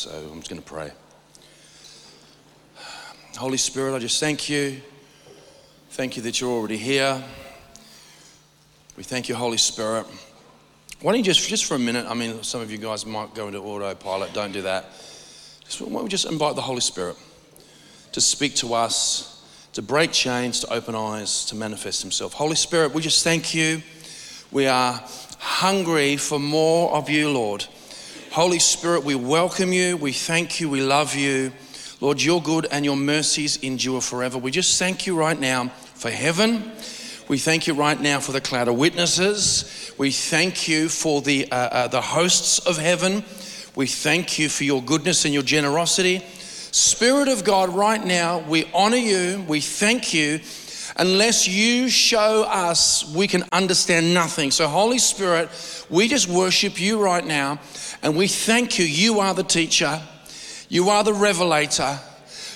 So I'm just going to pray. Holy Spirit, I just thank you. Thank you that you're already here. We thank you, Holy Spirit. Why don't you just, just for a minute, I mean, some of you guys might go into autopilot, don't do that. Just, why don't we just invite the Holy Spirit to speak to us, to break chains, to open eyes, to manifest Himself. Holy Spirit, we just thank you. We are hungry for more of you, Lord. Holy Spirit, we welcome you. We thank you. We love you. Lord, you're good and your mercies endure forever. We just thank you right now for heaven. We thank you right now for the cloud of witnesses. We thank you for the, uh, uh, the hosts of heaven. We thank you for your goodness and your generosity. Spirit of God, right now, we honor you. We thank you. Unless you show us, we can understand nothing. So, Holy Spirit, we just worship you right now and we thank you. You are the teacher, you are the revelator.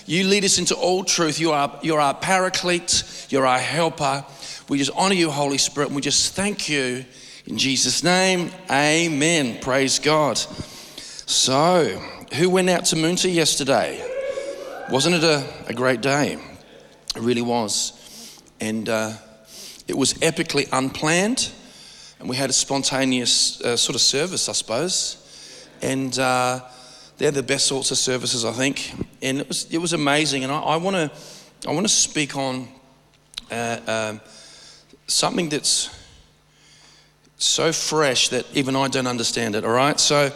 You lead us into all truth. You are, you're our paraclete, you're our helper. We just honor you, Holy Spirit, and we just thank you. In Jesus' name, amen. Praise God. So, who went out to Moonta yesterday? Wasn't it a, a great day? It really was. And uh, it was epically unplanned, and we had a spontaneous uh, sort of service, I suppose. And uh, they're the best sorts of services, I think. And it was, it was amazing. And I want to I want to speak on uh, um, something that's so fresh that even I don't understand it. All right, so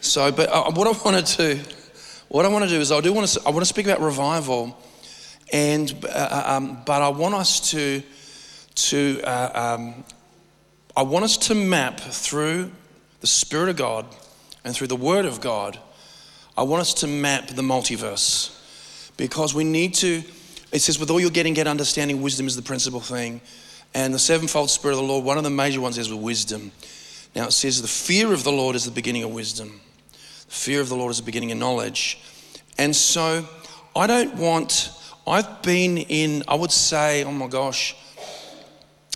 so but uh, what I want to do, what I want to do is I do want to I want to speak about revival, and uh, uh, um, but I want us to to uh, um, I want us to map through the Spirit of God and through the Word of God. I want us to map the multiverse because we need to it says, with all you're getting, get understanding. Wisdom is the principal thing. And the sevenfold Spirit of the Lord, one of the major ones is with wisdom. Now it says, the fear of the Lord is the beginning of wisdom. The fear of the Lord is the beginning of knowledge. And so I don't want, I've been in, I would say, oh my gosh,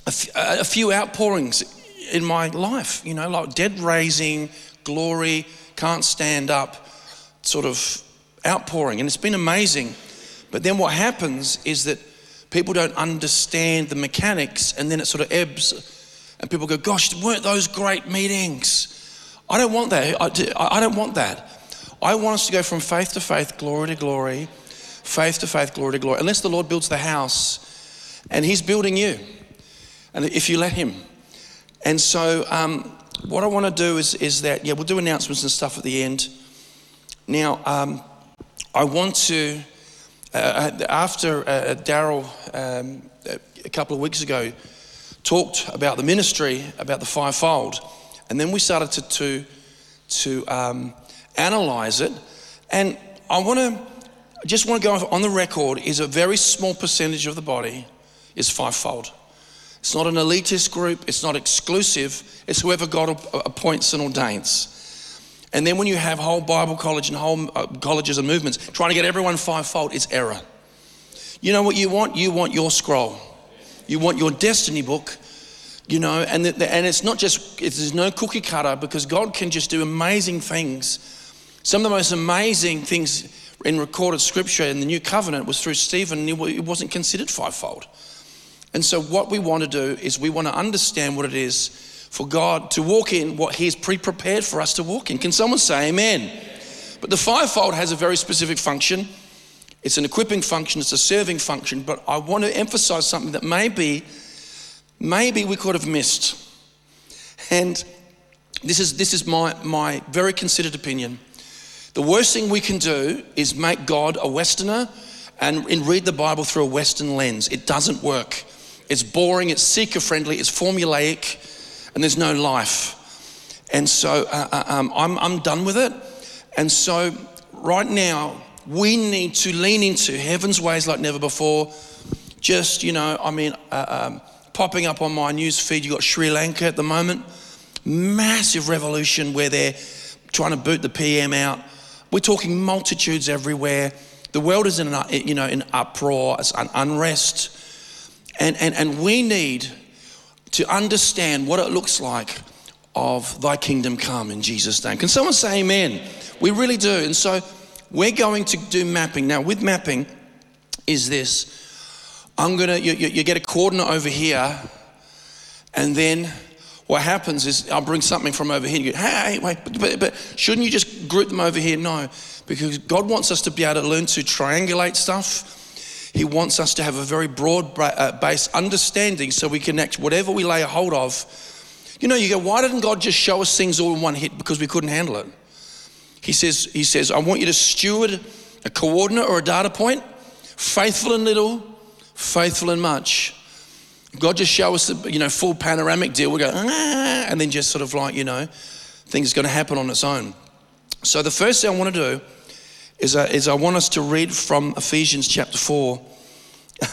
a, few outpourings in my life, you know, like dead raising, glory, can't stand up, sort of outpouring. And it's been amazing. But then what happens is that people don't understand the mechanics and then it sort of ebbs and people go, gosh, weren't those great meetings? I don't want that. I don't want that. I want us to go from faith to faith, glory to glory, faith to faith, glory to glory, unless the Lord builds the house and He's building you. And if you let Him. And so, um, what I want to do is, is that, yeah, we'll do announcements and stuff at the end. Now, um, I want to uh, after uh, Daryl um, a couple of weeks ago talked about the ministry, about the fivefold, and then we started to to, to um, analyze it. And I want to just want to go on the record: is a very small percentage of the body is fivefold. It's not an elitist group. It's not exclusive. It's whoever God appoints and ordains. And then when you have whole Bible college and whole uh, colleges and movements trying to get everyone fivefold, it's error. You know what you want? You want your scroll. You want your destiny book, you know, and, the, and it's not just, there's no cookie cutter because God can just do amazing things. Some of the most amazing things in recorded scripture in the new covenant was through Stephen, he wasn't considered fivefold. And so, what we want to do is we want to understand what it is for God to walk in what He's pre prepared for us to walk in. Can someone say amen? But the fivefold has a very specific function. It's an equipping function, it's a serving function, but I want to emphasize something that maybe, maybe we could have missed. And this is, this is my, my very considered opinion. The worst thing we can do is make God a Westerner and, and read the Bible through a Western lens. It doesn't work. It's boring, it's seeker friendly, it's formulaic, and there's no life. And so uh, uh, um, I'm, I'm done with it. And so right now, we need to lean into heaven's ways like never before. Just, you know, I mean, uh, um, popping up on my news feed, you've got Sri Lanka at the moment. Massive revolution where they're trying to boot the PM out. We're talking multitudes everywhere. The world is in, an, you know, in uproar, it's an unrest. And, and, and we need to understand what it looks like of thy kingdom come in Jesus' name. Can someone say amen? We really do. And so we're going to do mapping. Now, with mapping, is this I'm gonna, you, you, you get a coordinate over here, and then what happens is I'll bring something from over here and you go, hey, wait, but, but shouldn't you just group them over here? No, because God wants us to be able to learn to triangulate stuff. He wants us to have a very broad uh, base understanding so we connect whatever we lay a hold of. You know, you go, why didn't God just show us things all in one hit? Because we couldn't handle it. He says, he says, I want you to steward a coordinate or a data point, faithful in little, faithful in much. God just show us the you know full panoramic deal. We go ah, and then just sort of like you know things going to happen on its own. So the first thing I want to do is uh, is I want us to read from Ephesians chapter four.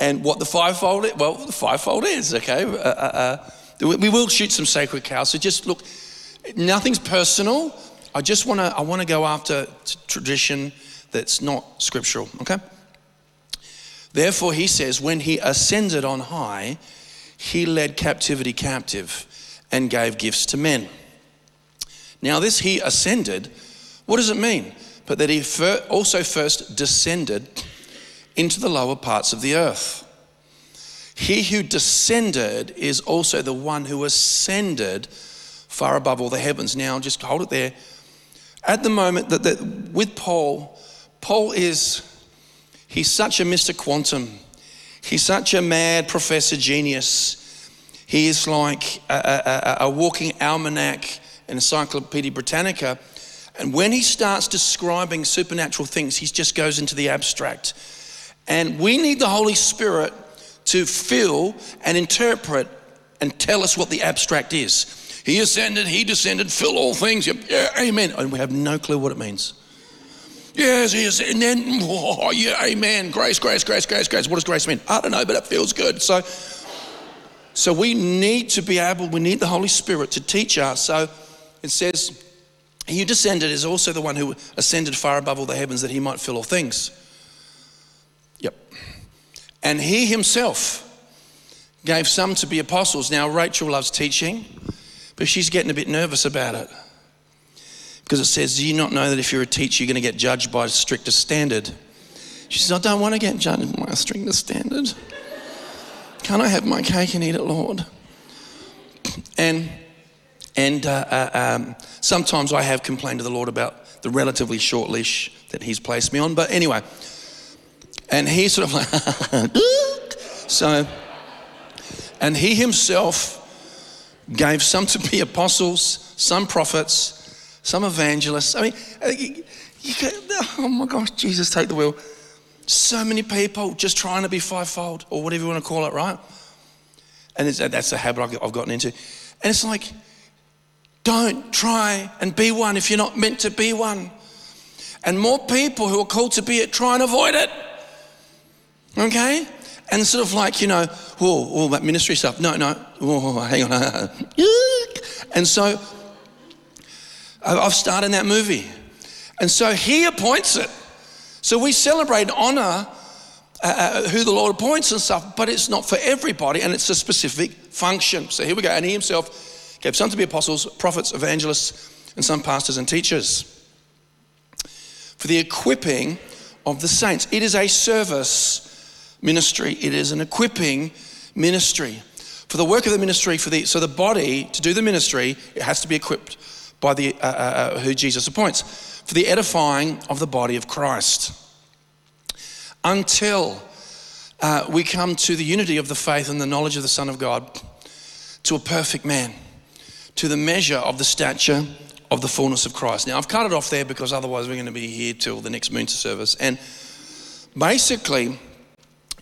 and what the fivefold is, well, the fivefold is, okay? Uh, uh, uh we will shoot some sacred cows. So just look, nothing's personal. I just want to, I want to go after tradition that's not scriptural, okay? Therefore, he says, when he ascended on high, he led captivity captive and gave gifts to men. Now, this he ascended, what does it mean? But that he also first descended into the lower parts of the earth. He who descended is also the one who ascended far above all the heavens. Now, just hold it there. At the moment that, that with Paul, Paul is He's such a Mr. Quantum. He's such a mad professor genius. He is like a, a, a walking almanac, an Encyclopedia Britannica. And when he starts describing supernatural things, he just goes into the abstract. And we need the Holy Spirit to fill and interpret and tell us what the abstract is. He ascended, he descended, fill all things. Yeah, amen. And we have no clue what it means. Yes, yes. And then, oh, yeah, amen. Grace, grace, grace, grace, grace. What does grace mean? I don't know, but it feels good. So, so we need to be able, we need the Holy Spirit to teach us. So it says, He who descended is also the one who ascended far above all the heavens that he might fill all things. Yep. And he himself gave some to be apostles. Now, Rachel loves teaching, but she's getting a bit nervous about it. Because it says, Do you not know that if you're a teacher, you're going to get judged by a stricter standard? She says, I don't want to get judged by a stricter standard. Can I have my cake and eat it, Lord? And and uh, uh, um, sometimes I have complained to the Lord about the relatively short leash that He's placed me on. But anyway, and He sort of like, so, and He Himself gave some to be apostles, some prophets, some evangelists. I mean, uh, you, you oh my gosh, Jesus, take the wheel. So many people just trying to be fivefold or whatever you want to call it, right? And that's a habit I've gotten into. And it's like, don't try and be one if you're not meant to be one. And more people who are called to be it try and avoid it. Okay? And sort of like, you know, whoa, all that ministry stuff. No, no, whoa, hang on. and so I've starred in that movie. And so he appoints it. So we celebrate and honor uh, uh, who the Lord appoints and stuff, but it's not for everybody and it's a specific function. So here we go. And he himself gave some to be apostles, prophets, evangelists, and some pastors and teachers for the equipping of the saints. It is a service ministry, it is an equipping ministry. For the work of the ministry, for the so the body to do the ministry, it has to be equipped by the, uh, uh, uh, who Jesus appoints for the edifying of the body of Christ. Until uh, we come to the unity of the faith and the knowledge of the Son of God, to a perfect man, to the measure of the stature of the fullness of Christ. Now, I've cut it off there because otherwise we're going to be here till the next Moonta service. And basically,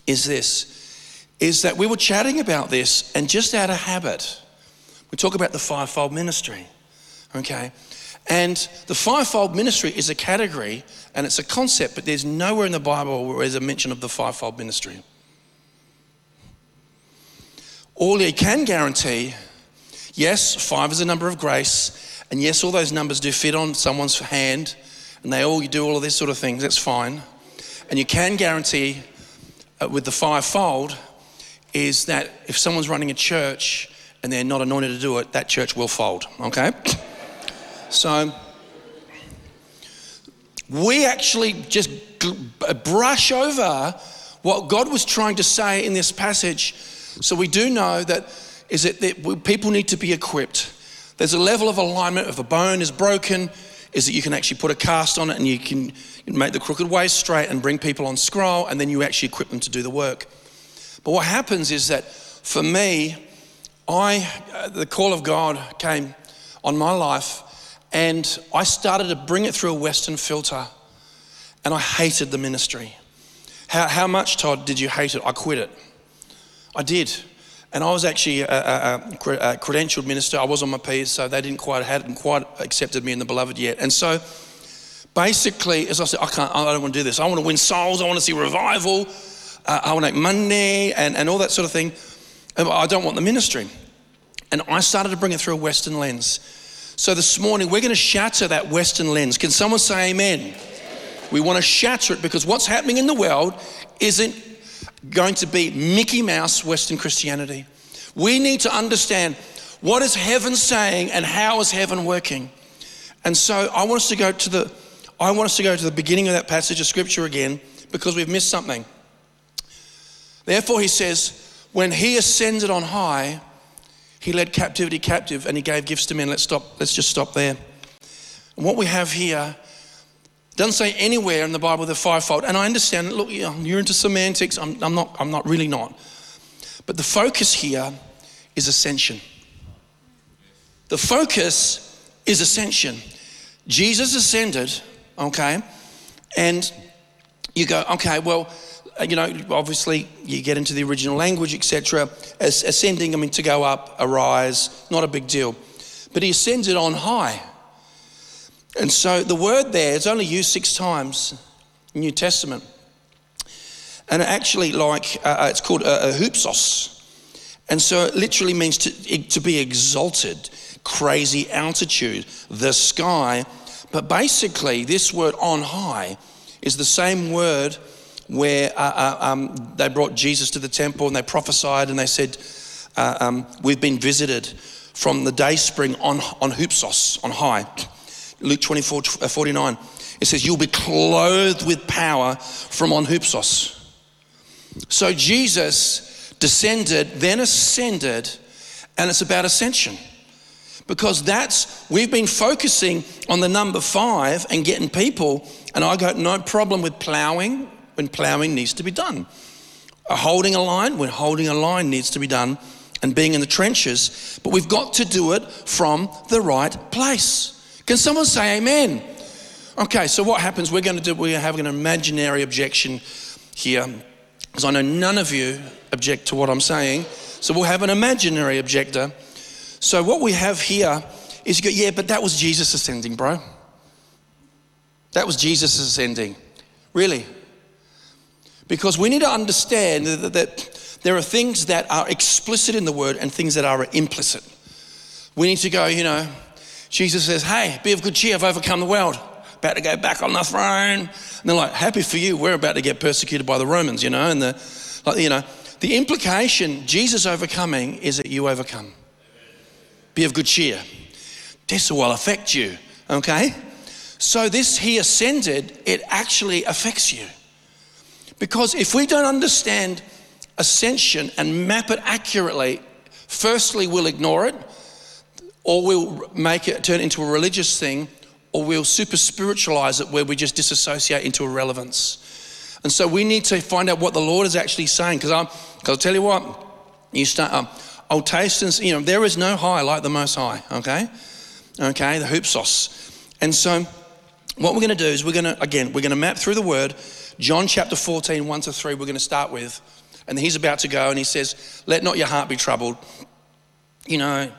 is this is that we were chatting about this, and just out of habit, we talk about the fivefold ministry. Okay? And the fivefold ministry is a category and it's a concept, but there's nowhere in the Bible where there's a mention of the fivefold ministry. All you can guarantee, yes, five is a number of grace, and yes, all those numbers do fit on someone's hand, and they all do all of this sort of things, that's fine. And you can guarantee uh, with the fivefold is that if someone's running a church and they're not anointed to do it, that church will fold, okay? So, we actually just brush over what God was trying to say in this passage. So, we do know that is that people need to be equipped. There's a level of alignment. If a bone is broken, is that you can actually put a cast on it and you can make the crooked way straight and bring people on scroll, and then you actually equip them to do the work. But what happens is that for me, I uh, the call of God came on my life, and I started to bring it through a Western filter, and I hated the ministry. How, how much, Todd, did you hate it? I quit it. I did. And I was actually a, a, a, credentialed minister. I was on my P's, so they didn't quite hadn't quite accepted me in the beloved yet. And so, basically, as I said, I can't. I don't want to do this. I want to win souls. I want to see revival. Uh, I want to make money and, and all that sort of thing. I don't want the ministry. And I started to bring it through a Western lens. So this morning, we're going to shatter that Western lens. Can someone say amen? We want to shatter it because what's happening in the world isn't going to be Mickey Mouse Western Christianity. We need to understand what is heaven saying and how is heaven working. And so I want us to go to the I want us to go to the beginning of that passage of scripture again because we've missed something. Therefore he says, when he ascended on high, he led captivity captive and he gave gifts to men. Let's stop, let's just stop there. And what we have here doesn't say anywhere in the Bible the fivefold. And I understand, look, you're into semantics. I'm, I'm, not, I'm not really not. But the focus here is ascension. The focus is ascension. Jesus ascended, okay? And you go, okay, well, uh, you know, obviously you get into the original language, etc. As ascending, I mean, to go up, arise, not a big deal. But he ascended on high. And so the word there is only used six times in New Testament. And actually, like, uh, uh it's called a, a hoopsos. And so it literally means to, to be exalted, crazy altitude, the sky. But basically, this word on high is the same word where uh, uh, um, they brought Jesus to the temple and they prophesied and they said, uh, um, We've been visited from the day spring on, on hoopsos, on high. Luke 24, uh, 49. It says, You'll be clothed with power from on hoopsos. So Jesus descended, then ascended, and it's about ascension. Because that's, we've been focusing on the number five and getting people, and I got no problem with plowing when plowing needs to be done. holding a line when holding a line needs to be done, and being in the trenches, but we've got to do it from the right place. Can someone say amen? Okay, so what happens? We're going to do, we're having an imaginary objection here, because I know none of you object to what I'm saying. So we'll have an imaginary objector. So what we have here is you go, yeah, but that was Jesus ascending, bro. That was Jesus ascending. Really? Because we need to understand that, that there are things that are explicit in the word and things that are implicit. We need to go, you know, Jesus says, Hey, be of good cheer, I've overcome the world. About to go back on the throne. And they're like, Happy for you, we're about to get persecuted by the Romans, you know. And the, like, you know, the implication, Jesus overcoming, is that you overcome. Be of good cheer. This will affect you, okay? So, this he ascended, it actually affects you. Because if we don't understand ascension and map it accurately, firstly, we'll ignore it or we'll make it turn into a religious thing, or we'll super spiritualize it where we just disassociate into irrelevance. And so we need to find out what the Lord is actually saying. Because I'll tell you what, you start, um, I'll taste and you know, there is no high like the Most High, okay? Okay, the hoopsos. And so what we're going to do is we're going to, again, we're going to map through the word. John chapter 14, 1 to 3, we're going to start with. And he's about to go and he says, Let not your heart be troubled. You know,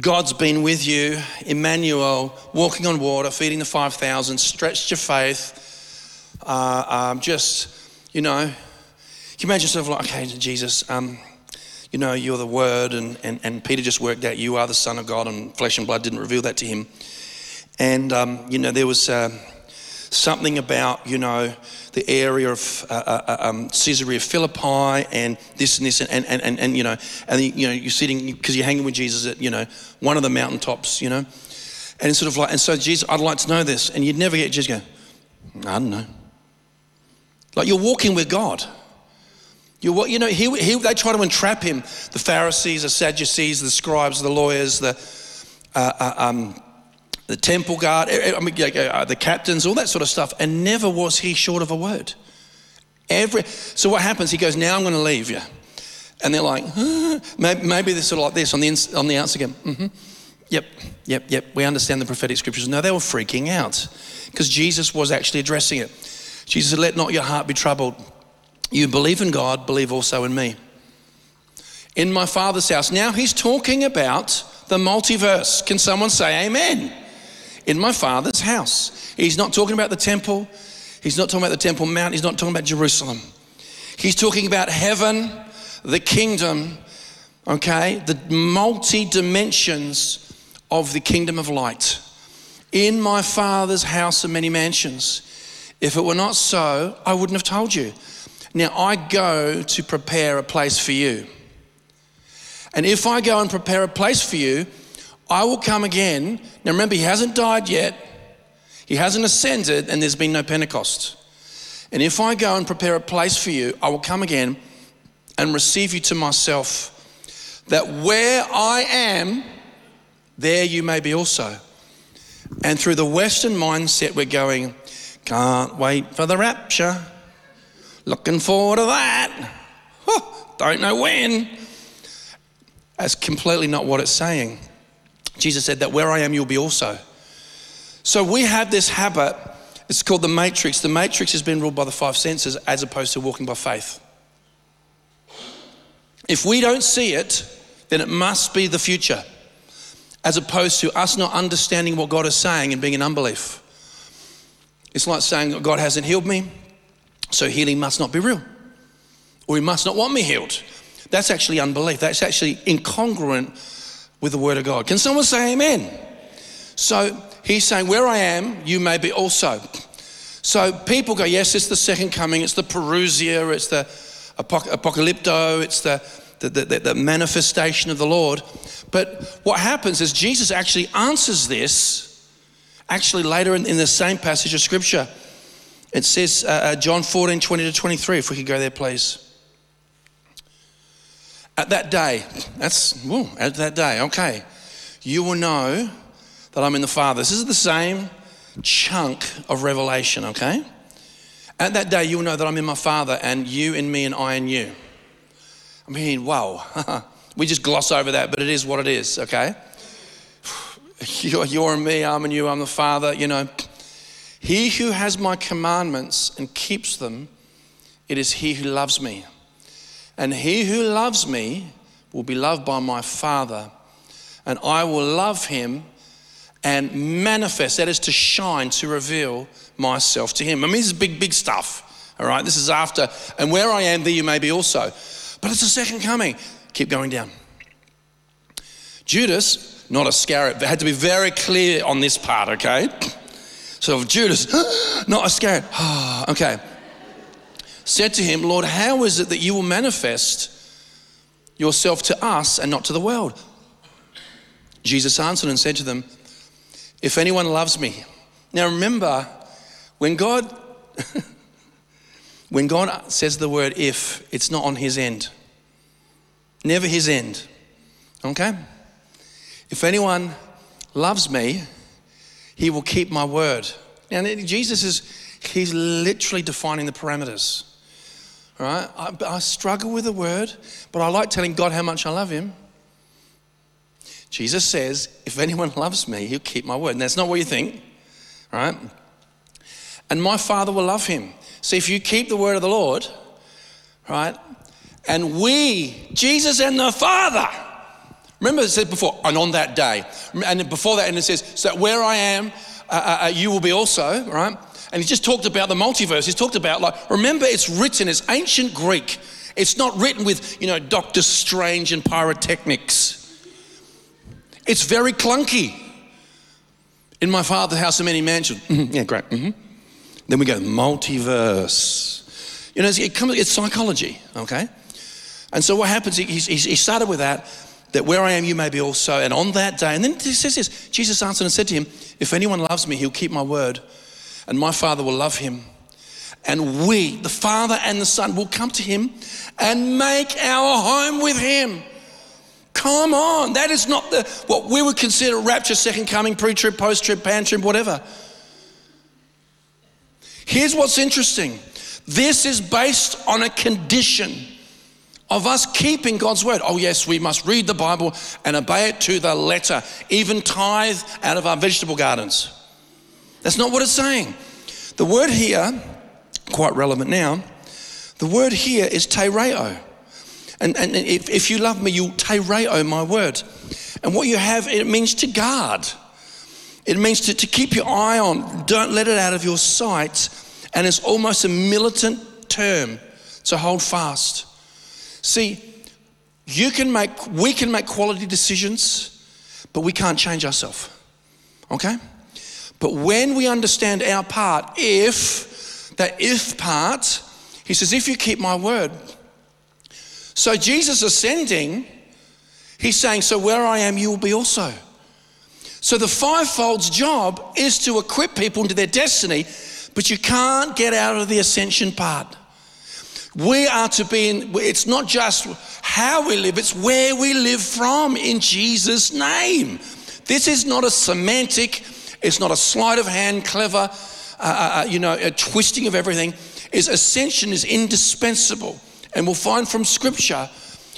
God's been with you, Emmanuel, walking on water, feeding the 5,000, stretched your faith. Uh, um, just, you know, you imagine yourself like, okay, Jesus, um, you know, you're the Word, and, and, and Peter just worked out you are the Son of God, and flesh and blood didn't reveal that to him. And, um, you know, there was uh, something about, you know, the area of uh, uh, uh um, Caesarea Philippi and this and this and, and, and, and you know, and you know, you're sitting, because you're hanging with Jesus at, you know, one of the mountaintops, you know. And it's sort of like, and so Jesus, I'd like to know this. And you'd never get Jesus go, I don't know. Like you're walking with God. You're, you know, he, he, they try to entrap him. The Pharisees, the Sadducees, the scribes, the lawyers, the, uh, uh, um, the temple guard, I mean, uh, the captains, all that sort of stuff. And never was he short of a word. Every, so what happens? He goes, now I'm going to leave you. And they're like, maybe, maybe they're sort of like this on the, ins, on the outside again. Mm-hmm. Yep, yep, yep. We understand the prophetic scriptures. No, they were freaking out because Jesus was actually addressing it. Jesus said, Let not your heart be troubled. You believe in God, believe also in me. In my Father's house. Now he's talking about the multiverse. Can someone say amen? In my Father's house. He's not talking about the temple. He's not talking about the Temple Mount. He's not talking about Jerusalem. He's talking about heaven, the kingdom, okay? The multi dimensions of the kingdom of light. In my Father's house are many mansions. If it were not so, I wouldn't have told you. Now I go to prepare a place for you. And if I go and prepare a place for you, I will come again. Now remember, he hasn't died yet, he hasn't ascended, and there's been no Pentecost. And if I go and prepare a place for you, I will come again and receive you to myself, that where I am, there you may be also. And through the Western mindset, we're going, can't wait for the rapture. Looking forward to that. Oh, don't know when. That's completely not what it's saying. Jesus said that where I am, you'll be also. So we have this habit, it's called the matrix. The matrix has been ruled by the five senses as opposed to walking by faith. If we don't see it, then it must be the future, as opposed to us not understanding what God is saying and being in unbelief. It's like saying, God hasn't healed me, so healing must not be real, or He must not want me healed. That's actually unbelief. That's actually incongruent with the Word of God. Can someone say amen? So He's saying, Where I am, you may be also. So people go, Yes, it's the second coming, it's the parousia, it's the apocalypto, it's the, the, the, the manifestation of the Lord. But what happens is Jesus actually answers this Actually, later in, in the same passage of scripture, it says, uh, uh, John 14, 20 to 23, if we could go there, please. At that day, that's, whoa, at that day, okay, you will know that I'm in the Father. This is the same chunk of revelation, okay? At that day, you will know that I'm in my Father, and you in me, and I in you. I mean, wow. we just gloss over that, but it is what it is, okay? you're, you're me, I'm in you, I'm the Father, you know. He who has my commandments and keeps them, it is he who loves me. And he who loves me will be loved by my Father, and I will love him and manifest, that is to shine, to reveal myself to him. I mean, this is big, big stuff, all right? This is after, and where I am, there you may be also. But it's a second coming. Keep going down. Judas not Iscariot. It had to be very clear on this part, okay? So Judas, not Iscariot, okay, said to him, Lord, how is it that you will manifest yourself to us and not to the world? Jesus answered and said to them, If anyone loves me. Now remember, when God when God says the word if, it's not on his end. Never his end. Okay? If anyone loves me, he will keep my word. Now, Jesus is, he's literally defining the parameters. Right? I, I struggle with the word, but I like telling God how much I love him. Jesus says, if anyone loves me, he'll keep my word. And that's not what you think, right? And my Father will love him. So if you keep the word of the Lord, right? And we, Jesus and the Father, Remember, it said before, and on that day. And before that, and it says, so where I am, uh, uh, uh, you will be also, right? And he just talked about the multiverse. He's talked about, like, remember, it's written, it's ancient Greek. It's not written with, you know, Doctor Strange and pyrotechnics. It's very clunky. In my father's house are many mansions. Mm-hmm. Yeah, great. Mm-hmm. Then we go multiverse. You know, it comes, it's psychology, okay? And so what happens, he, he started with that, that where I am, you may be also. And on that day, and then he says this Jesus answered and said to him, If anyone loves me, he'll keep my word, and my Father will love him. And we, the Father and the Son, will come to him and make our home with him. Come on, that is not the what we would consider rapture, second coming, pre trip, post trip, pan trip, whatever. Here's what's interesting. This is based on a condition of us keeping God's word. Oh, yes, we must read the Bible and obey it to the letter, even tithe out of our vegetable gardens. That's not what it's saying. The word here, quite relevant now, the word here is tereo. And, and if, if you love me, you'll tereo my word. And what you have, it means to guard. It means to, to keep your eye on, don't let it out of your sight. And it's almost a militant term to hold fast. See, you can make, we can make quality decisions, but we can't change ourselves. Okay? But when we understand our part, if, that if part, he says, if you keep my word, so Jesus ascending, he's saying, So where I am, you will be also. So the fivefold's job is to equip people into their destiny, but you can't get out of the ascension part. We are to be in, it's not just how we live, it's where we live from in Jesus' name. This is not a semantic, it's not a sleight of hand, clever, uh, uh, uh you know, a twisting of everything. Is ascension is indispensable. And we'll find from scripture,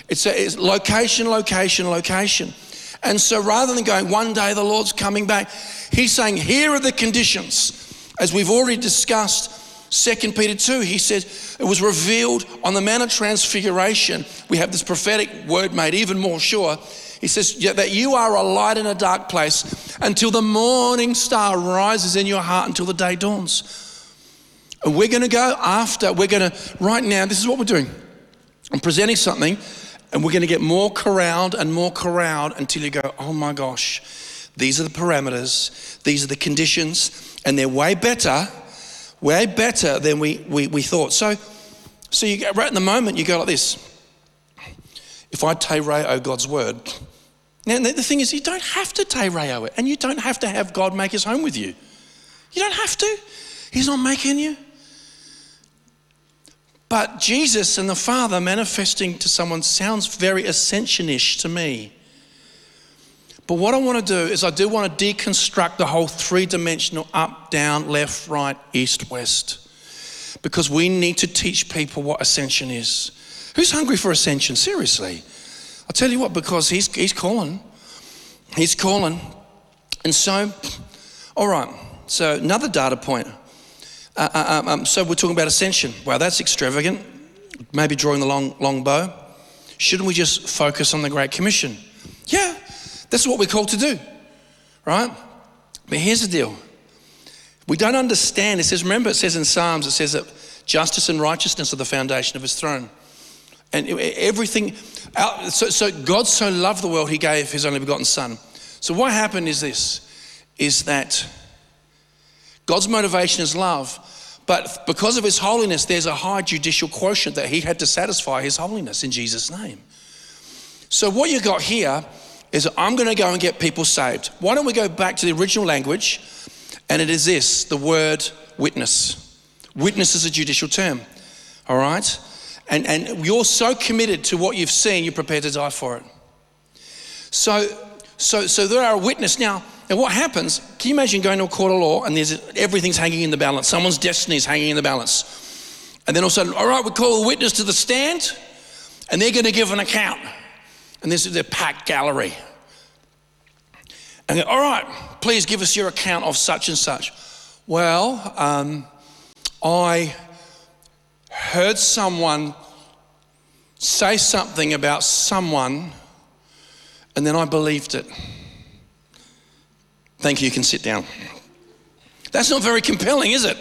it's, a, it's location, location, location. And so rather than going, one day the Lord's coming back, he's saying, here are the conditions. As we've already discussed, 2 Peter 2, he says, it was revealed on the Mount of Transfiguration. We have this prophetic word made even more sure. He says that you are a light in a dark place until the morning star rises in your heart until the day dawns. And we're going to go after, we're going to, right now, this is what we're doing. I'm presenting something, and we're going to get more corralled and more corralled until you go, oh my gosh, these are the parameters, these are the conditions, and they're way better, way better than we, we, we thought. So, so you get, right in the moment, you go like this. If I tereo God's word, now the thing is, you don't have to tereo it, and you don't have to have God make his home with you. You don't have to. He's not making you. But Jesus and the Father manifesting to someone sounds very ascensionish to me. But what I want to do is, I do want to deconstruct the whole three dimensional up, down, left, right, east, west. Because we need to teach people what ascension is. Who's hungry for ascension? Seriously. I'll tell you what, because he's, he's calling. He's calling. And so, all right, so another data point. Uh, uh, um, um, so we're talking about ascension. Wow, that's extravagant. Maybe drawing the long, long bow. Shouldn't we just focus on the Great Commission? Yeah, that's what we're called to do, right? But here's the deal. We don't understand. It says, remember, it says in Psalms, it says that justice and righteousness are the foundation of his throne. And everything, so, so God so loved the world, he gave his only begotten son. So what happened is this, is that God's motivation is love, but because of his holiness, there's a high judicial quotient that he had to satisfy his holiness in Jesus' name. So, what you got here is I'm going to go and get people saved. Why don't we go back to the original language? And it is this the word witness. Witness is a judicial term, all right? And, and you're so committed to what you've seen, you're prepared to die for it. So, so, so there are a witness. Now, and what happens, can you imagine going to a court of law and there's everything's hanging in the balance, someone's destiny is hanging in the balance. And then all of a sudden, all right, we call a witness to the stand and they're going to give an account. And this is their packed gallery. And all right, please give us your account of such and such. Well, um, I heard someone say something about someone, and then I believed it. Thank you, you can sit down. That's not very compelling, is it?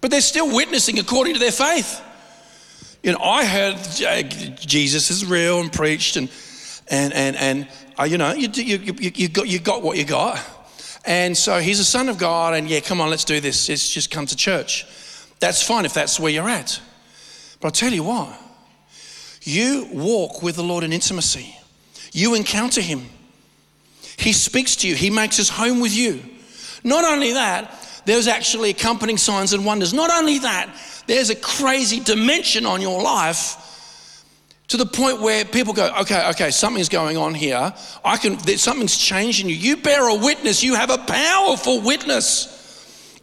But they're still witnessing according to their faith. You know, I heard uh, Jesus is real and preached, and and and and uh, you know, you, you, you, you got you got what you got, And so he's a son of God, and yeah, come on, let's do this. Let's just come to church. That's fine if that's where you're at. But I'll tell you what, you walk with the Lord in intimacy, you encounter him. He speaks to you, he makes his home with you. Not only that, there's actually accompanying signs and wonders. Not only that, there's a crazy dimension on your life to the point where people go, okay, okay, something's going on here. I can, something's changing you. You bear a witness. You have a powerful witness.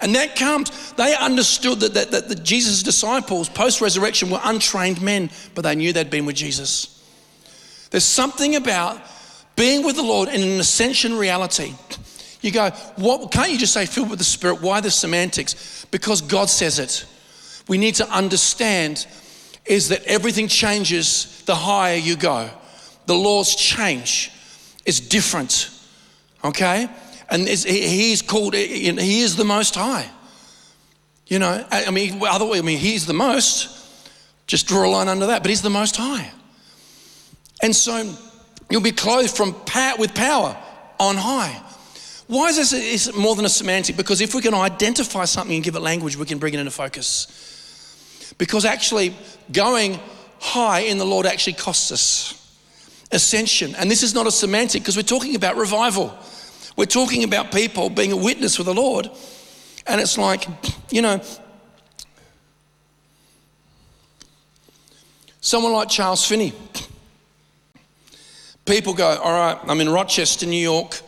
And that comes, they understood that, that, that the Jesus' disciples post resurrection were untrained men, but they knew they'd been with Jesus. There's something about being with the Lord in an ascension reality. You go, what, can't you just say filled with the Spirit? Why the semantics? Because God says it. We need to understand is that everything changes the higher you go. The laws change. It's different. Okay? And he's called, eh, he is the most high. You know, I mean, other way, I mean, he's the most. Just draw a line under that, but he's the most high. And so you'll be clothed from with power on high. Why is this is more than a semantic? Because if we can identify something and give it language, we can bring it into focus. Because actually, going high in the Lord actually costs us ascension. And this is not a semantic because we're talking about revival. We're talking about people being a witness for the Lord. And it's like, you know, someone like Charles Finney. People go, all right, I'm in Rochester, New York.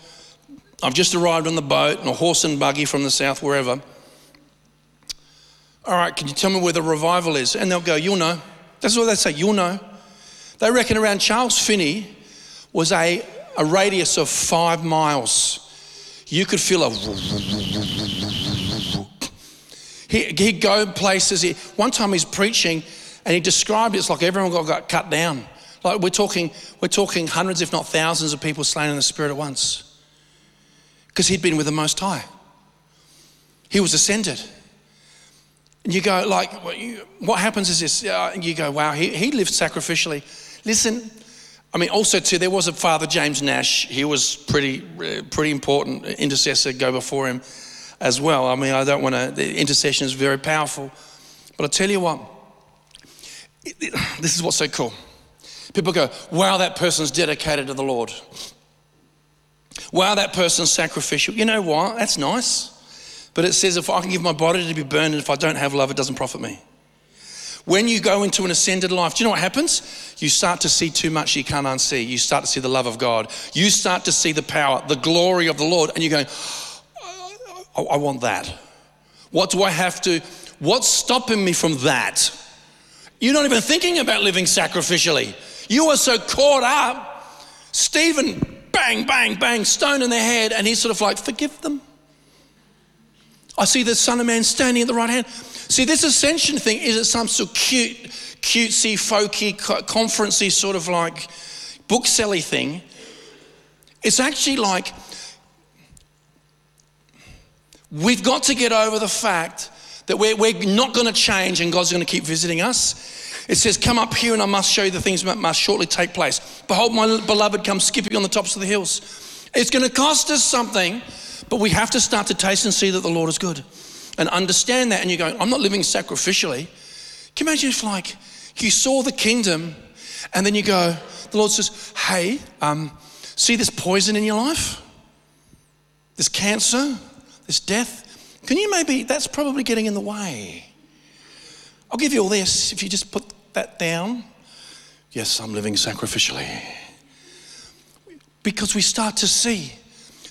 I've just arrived on the boat and a horse and buggy from the south, wherever. All right, can you tell me where the revival is? And they'll go, You'll know. That's what they say, You'll know. They reckon around Charles Finney was a, a radius of five miles. You could feel a. He, he'd go places. He, one time he's preaching and he described it, it's like everyone got, got cut down. Like we're talking, we're talking hundreds, if not thousands, of people slain in the spirit at once. Because he'd been with the Most High. He was ascended. And you go, like, what happens is this, uh, you go, wow, he, he lived sacrificially. Listen, I mean, also too, there was a Father James Nash. He was pretty, uh, pretty important intercessor. Go before him as well. I mean, I don't want to. The intercession is very powerful, but I tell you what, it, it, this is what's so cool. People go, "Wow, that person's dedicated to the Lord." Wow, that person's sacrificial. You know what? That's nice. But it says, if I can give my body to be burned and if I don't have love, it doesn't profit me. When you go into an ascended life, do you know what happens? You start to see too much you can't unsee. You start to see the love of God. You start to see the power, the glory of the Lord, and you're going, I want that. What do I have to, what's stopping me from that? You're not even thinking about living sacrificially. You are so caught up. Stephen, bang, bang, bang, stone in their head, and he's sort of like, forgive them. I see the Son of Man standing at the right hand. See, this ascension thing isn't some sort of cute, cutesy, folky, conferencey sort of like bookselly thing. It's actually like we've got to get over the fact that we're, we're not going to change and God's going to keep visiting us. It says, Come up here and I must show you the things that must shortly take place. Behold, my beloved comes skipping on the tops of the hills. It's going to cost us something but we have to start to taste and see that the Lord is good and understand that. And you go, I'm not living sacrificially. Can you imagine if, like, you saw the kingdom and then you go, the Lord says, Hey, um, see this poison in your life? This cancer, this death? Can you maybe, that's probably getting in the way. I'll give you all this if you just put that down. Yes, I'm living sacrificially. Because we start to see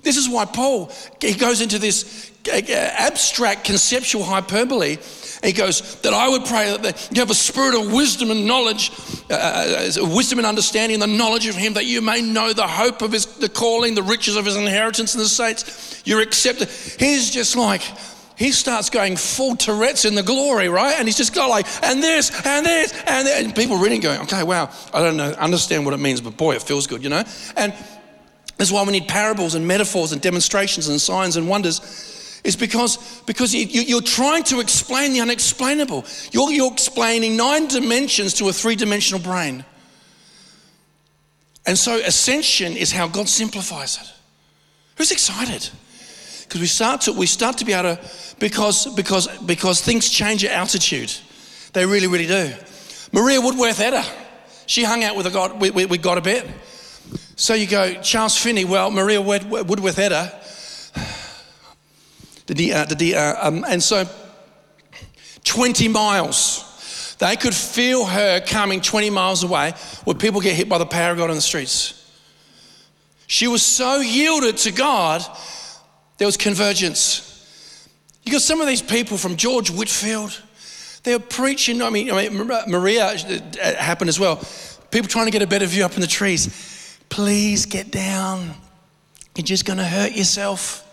this is why Paul, he goes into this abstract conceptual hyperbole. He goes, that I would pray that you have a spirit of wisdom and knowledge, uh, uh, uh, wisdom and understanding, the knowledge of Him, that you may know the hope of His, the calling, the riches of His inheritance in the saints. You're accepted. He's just like, he starts going full Tourette's in the glory, right? And he's just got like, and this, and this, and this. And people reading going, okay, wow, I don't know, understand what it means, but boy, it feels good, you know? And that's why we need parables and metaphors and demonstrations and signs and wonders. Is because, because you, are trying to explain the unexplainable. You're, you're explaining nine dimensions to a three dimensional brain. And so ascension is how God simplifies it. Who's excited? Because we start to we start to be able to because because because things change at altitude. They really, really do. Maria Woodworth Etter, she hung out with, a God, with, with God a bit. So you go, Charles Finney, well, Maria Woodworth he, uh, uh, um, and so 20 miles. They could feel her coming 20 miles away where people get hit by the power of God in the streets. She was so yielded to God, there was convergence. You got some of these people from George Whitefield, they were preaching. I mean, I mean Maria uh, happened as well. People trying to get a better view up in the trees. Please get down. You're just going to hurt yourself.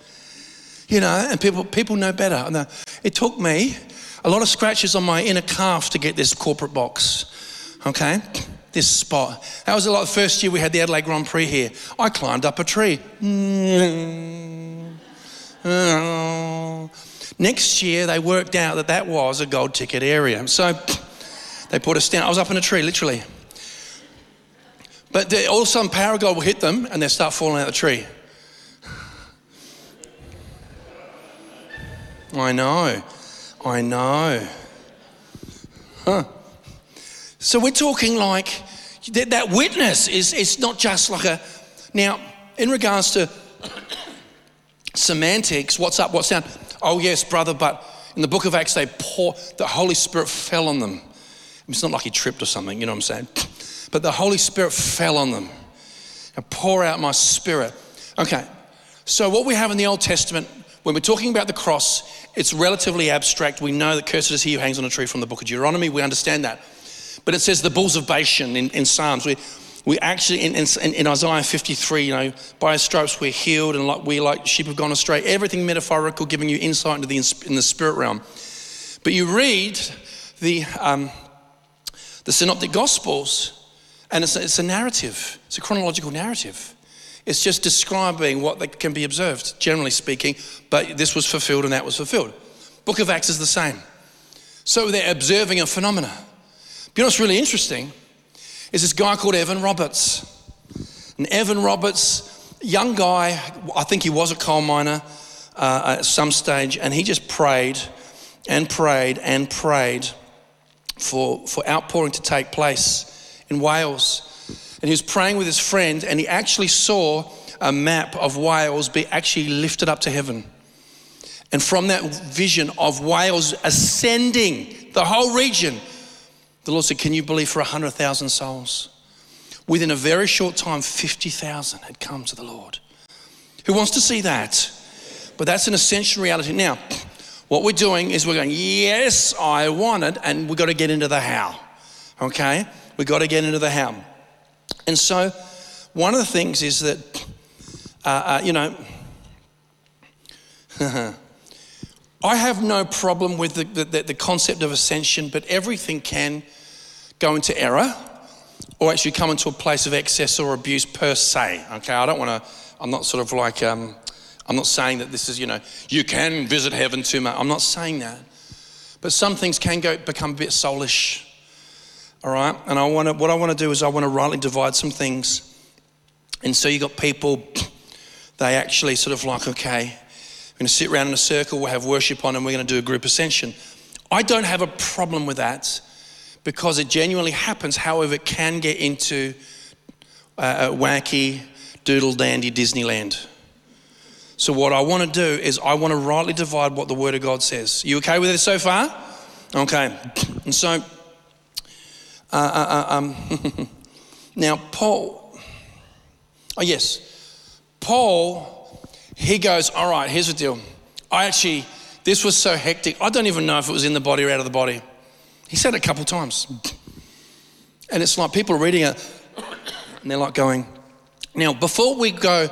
You know, and people, people know better. And it took me a lot of scratches on my inner calf to get this corporate box. Okay? This spot. That was a lot. The first year we had the Adelaide Grand Prix here. I climbed up a tree. Next year, they worked out that that was a gold ticket area. So they put us down. I was up in a tree, literally. But all of a sudden, power of God will hit them and they start falling out of the tree. I know. I know. Huh. So we're talking like that, that witness is, is not just like a. Now, in regards to semantics, what's up, what's down, Oh, yes, brother, but in the book of Acts, they pour, the Holy Spirit fell on them. It's not like he tripped or something, you know what I'm saying? But the Holy Spirit fell on them. and pour out my spirit. Okay, so what we have in the Old Testament, when we're talking about the cross, it's relatively abstract. We know that cursed is he who hangs on a tree from the book of Deuteronomy. We understand that. But it says the bulls of Bashan in, in Psalms. We, we actually, in, in, in, Isaiah 53, you know, by his stripes we're healed and like we like sheep have gone astray. Everything metaphorical, giving you insight into the, in the spirit realm. But you read the, um, the synoptic gospels and it's a, it's a narrative. It's a chronological narrative. It's just describing what can be observed, generally speaking, but this was fulfilled and that was fulfilled. Book of Acts is the same. So they're observing a phenomena. But you know what's really interesting? is this guy called Evan Roberts. And Evan Roberts, young guy, I think he was a coal miner uh, at some stage, and he just prayed and prayed and prayed for, for outpouring to take place in Wales. And he was praying with his friend, and he actually saw a map of Wales be actually lifted up to heaven. And from that vision of Wales ascending the whole region the Lord said, Can you believe for 100,000 souls? Within a very short time, 50,000 had come to the Lord. Who wants to see that? But that's an essential reality. Now, what we're doing is we're going, Yes, I want it, and we've got to get into the how. Okay? We've got to get into the how. And so, one of the things is that, uh, uh, you know, I have no problem with the, the, the, concept of ascension, but everything can go into error or actually come into a place of excess or abuse per se. Okay, I don't want to, I'm not sort of like, um, I'm not saying that this is, you know, you can visit heaven too much. I'm not saying that. But some things can go become a bit soulish. All right? And I want to, what I want to do is I want to rightly divide some things. And so you got people, they actually sort of like, okay, we're going to sit around in a circle, we'll have worship on, and we're going to do a group ascension. I don't have a problem with that because it genuinely happens. However, it can get into uh, wacky, doodle dandy Disneyland. So, what I want to do is, I want to rightly divide what the Word of God says. You okay with it so far? Okay. And so, uh, uh, uh um, now, Paul, oh, yes, Paul, he goes, All right, here's the deal. I actually, this was so hectic. I don't even know if it was in the body or out of the body. He said it a couple times. And it's like people are reading it and they're like going, now, before we go,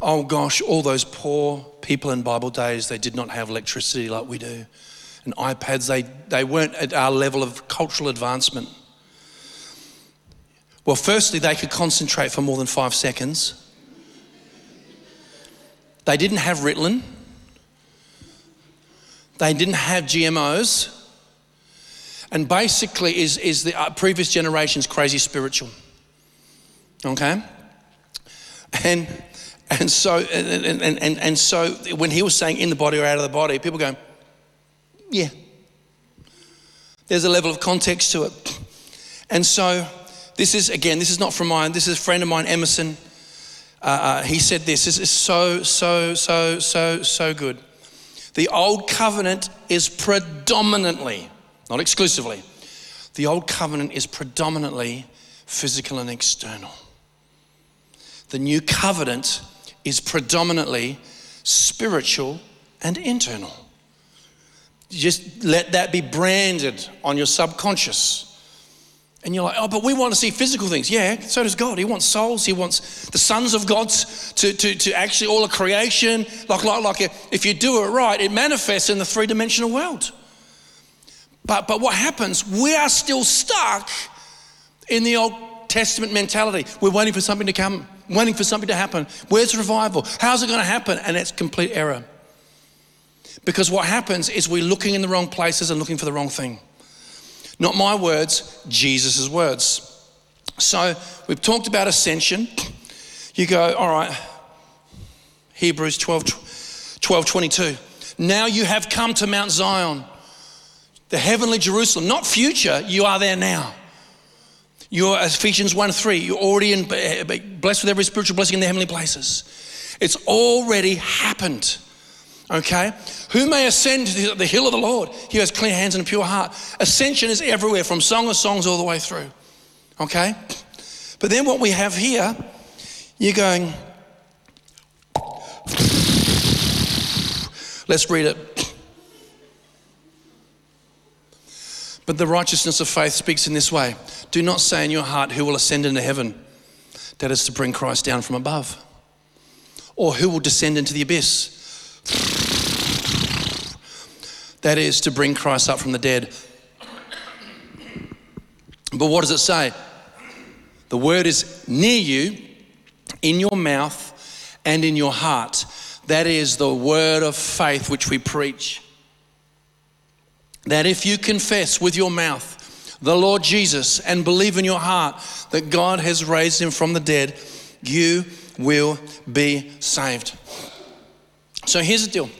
oh gosh, all those poor people in Bible days, they did not have electricity like we do. And iPads, they, they weren't at our level of cultural advancement. Well, firstly, they could concentrate for more than five seconds. They didn't have Ritalin. They didn't have GMOs and basically is, is the uh, previous generation's crazy spiritual. Okay? And, And so, and, and, and, and so when he was saying in the body or out of the body, people go, yeah. There's a level of context to it. And so this is, again, this is not from mine. This is a friend of mine, Emerson. Uh, uh, he said this. This is so, so, so, so, so good. The old covenant is predominantly, not exclusively, the old covenant is predominantly physical and external. The new covenant is predominantly spiritual and internal. Just let that be branded on your subconscious. And you're like, oh, but we want to see physical things. Yeah, so does God. He wants souls. He wants the sons of God to, to, to actually all of creation. Like, like, like if you do it right, it manifests in the three dimensional world. But, but what happens, we are still stuck in the Old Testament mentality. We're waiting for something to come, waiting for something to happen. Where's revival? How's it going to happen? And it's complete error. Because what happens is we're looking in the wrong places and looking for the wrong thing. Not my words, Jesus' words. So we've talked about ascension. You go, all right, Hebrews 12, 12 22. Now you have come to Mount Zion, the heavenly Jerusalem, not future, you are there now. You're Ephesians 1 3, you're already in, blessed with every spiritual blessing in the heavenly places. It's already happened. Okay? Who may ascend to the hill of the Lord? He has clean hands and a pure heart. Ascension is everywhere, from Song of Songs all the way through. Okay? But then what we have here, you're going, let's read it. But the righteousness of faith speaks in this way Do not say in your heart, Who will ascend into heaven? That is to bring Christ down from above. Or who will descend into the abyss? That is to bring Christ up from the dead. But what does it say? The word is near you, in your mouth and in your heart. That is the word of faith which we preach. That if you confess with your mouth the Lord Jesus and believe in your heart that God has raised him from the dead, you will be saved. So here's the deal.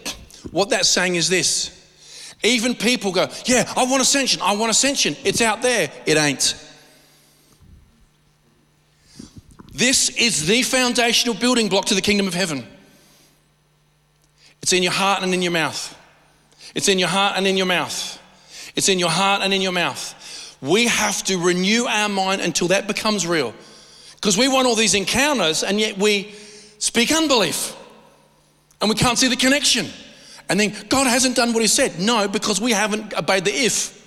What that's saying is this. Even people go, Yeah, I want ascension, I want ascension. It's out there. It ain't. This is the foundational building block to the kingdom of heaven. It's in your heart and in your mouth. It's in your heart and in your mouth. It's in your heart and in your mouth. We have to renew our mind until that becomes real. Because we want all these encounters and yet we speak unbelief and we can't see the connection. And then God hasn't done what He said. No, because we haven't obeyed the if.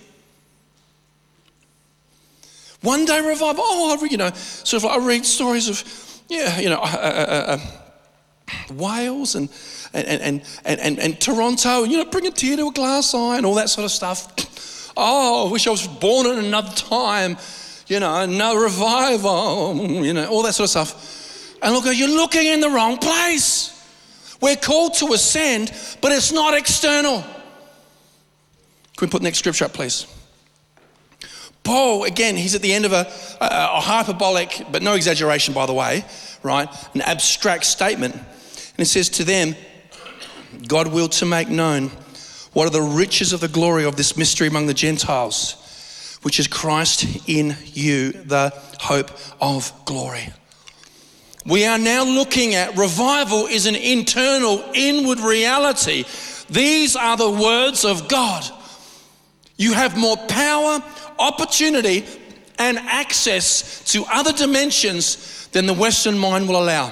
One day revival. Oh, you know, sort of. I read stories of, yeah, you know, uh, uh, uh, uh, Wales and and, and and and and Toronto. You know, bring a tear to a glass eye and all that sort of stuff. Oh, I wish I was born in another time. You know, another revival. You know, all that sort of stuff. And look, you're looking in the wrong place. We're called to ascend, but it's not external. Can we put the next scripture up, please? Paul, again, he's at the end of a, a, a, hyperbolic, but no exaggeration, by the way, right? An abstract statement. And it says to them, God willed to make known what are the riches of the glory of this mystery among the Gentiles, which is Christ in you, the hope of glory. We are now looking at revival is an internal, inward reality. These are the words of God. You have more power, opportunity, and access to other dimensions than the Western mind will allow.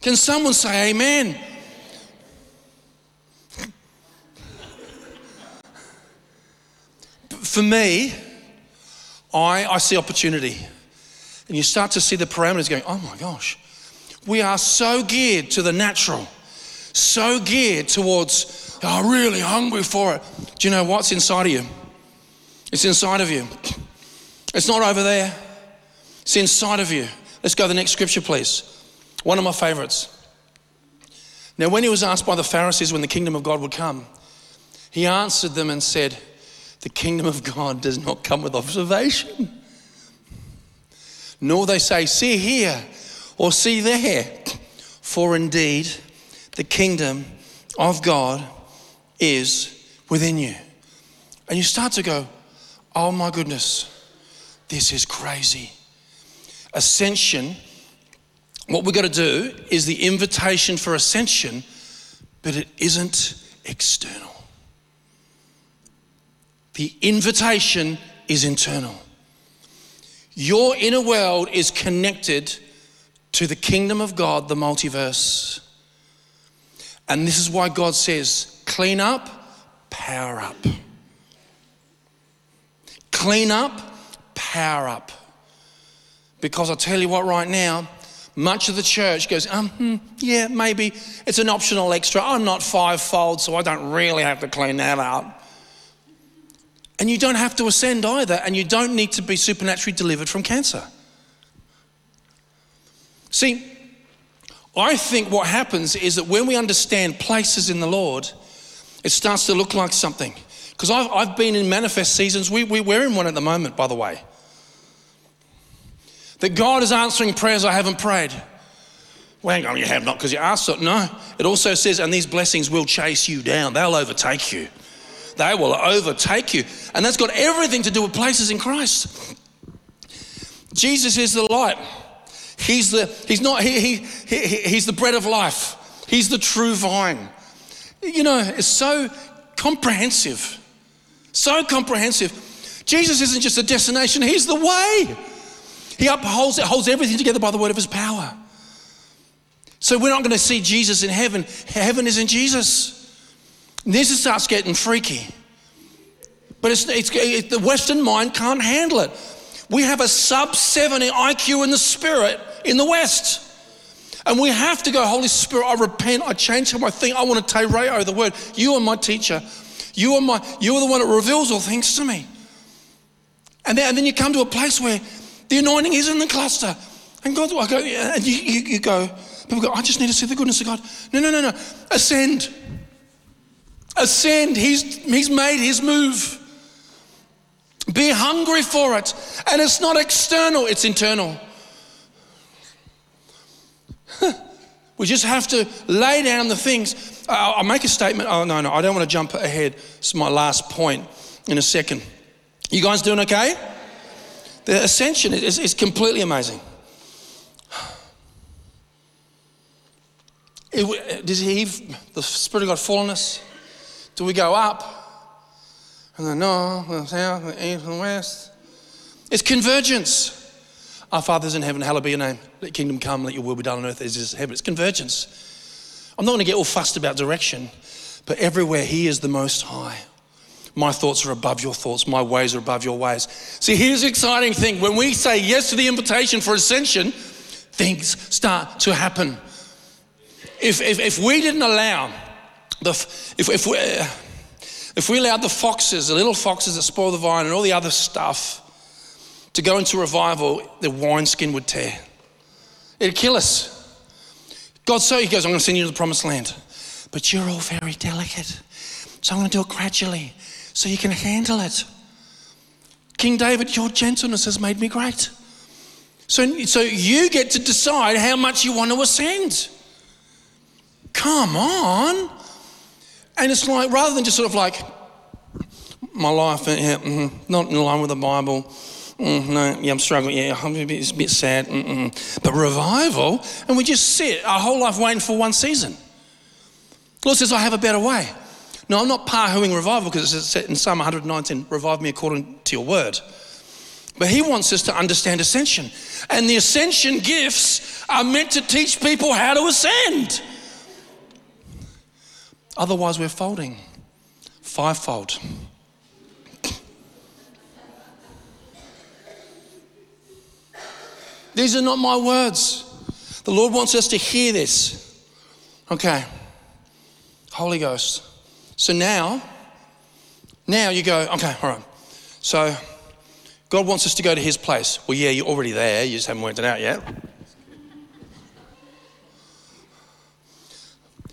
Can someone say amen? For me, I, I see opportunity. And you start to see the parameters going, oh my gosh, we are so geared to the natural, so geared towards, oh, really hungry for it. Do you know what's inside of you? It's inside of you. It's not over there, it's inside of you. Let's go to the next scripture, please. One of my favorites. Now, when he was asked by the Pharisees when the kingdom of God would come, he answered them and said, The kingdom of God does not come with observation nor they say, see here or see there. For indeed, the kingdom of God is within you. And you start to go, oh my goodness, this is crazy. Ascension, what we've got to do is the invitation for ascension, but it isn't external. The invitation is internal. Your inner world is connected to the kingdom of God, the multiverse. And this is why God says, clean up, power up. Clean up, power up. Because I'll tell you what, right now, much of the church goes, um, hmm, yeah, maybe it's an optional extra. I'm not fivefold, so I don't really have to clean that up. And you don't have to ascend either, and you don't need to be supernaturally delivered from cancer. See, I think what happens is that when we understand places in the Lord, it starts to look like something. Because I've, I've been in manifest seasons, we, we, we're in one at the moment, by the way. That God is answering prayers I haven't prayed. Well, hang on, you have not because you asked it. No. It also says, and these blessings will chase you down, they'll overtake you. They will overtake you. And that's got everything to do with places in Christ. Jesus is the light. He's the, he's not, he, he, he, he's the bread of life. He's the true vine. You know, it's so comprehensive. So comprehensive. Jesus isn't just a destination, He's the way. He upholds, it holds everything together by the word of His power. So we're not going to see Jesus in heaven. Heaven is in Jesus. This starts getting freaky. But it's, it's, it, the Western mind can't handle it. We have a sub 70 IQ in the spirit in the West. And we have to go, Holy Spirit, I repent, I change how I think, I want to tereo the word. You are my teacher. You are my, you are the one that reveals all things to me. And then, and then you come to a place where the anointing is in the cluster. And God, I go, and you, you, you go, people go, I just need to see the goodness of God. No, no, no, no. Ascend. Ascend. He's, he's made his move. Be hungry for it. And it's not external, it's internal. we just have to lay down the things. I'll, I'll make a statement. Oh, no, no, I don't want to jump ahead. It's my last point in a second. You guys doing okay? The ascension is, is completely amazing. It, does he, the Spirit of God fall on us? Do we go up? And then no, the south, the east, and the west. It's convergence. Our Father's in heaven, hallowed be your name. Let kingdom come, let your will be done on earth as it is in heaven. It's convergence. I'm not going to get all fussed about direction, but everywhere He is the most high. My thoughts are above your thoughts. My ways are above your ways. See, here's the exciting thing. When we say yes to the invitation for ascension, things start to happen. If, if, if we didn't allow the, if, if, we, uh, if we allowed the foxes, the little foxes that spoil the vine and all the other stuff to go into revival, the wineskin would tear. It'd kill us. God so he goes, I'm going to send you to the promised land. But you're all very delicate. So I'm going to do it gradually so you can handle it. King David, your gentleness has made me great. So, so you get to decide how much you want to ascend. Come on. And it's like, rather than just sort of like, my life, yeah, mm-hmm, not in line with the Bible. Mm, no, yeah, I'm struggling. Yeah, I'm a bit, it's a bit sad. Mm-mm. But revival, and we just sit our whole life waiting for one season. Lord says, I have a better way. No, I'm not pahooing revival because it says in Psalm 119, revive me according to your word. But he wants us to understand ascension. And the ascension gifts are meant to teach people how to ascend. Otherwise, we're folding fivefold. These are not my words. The Lord wants us to hear this. Okay. Holy Ghost. So now, now you go, okay, all right. So God wants us to go to his place. Well, yeah, you're already there, you just haven't worked it out yet.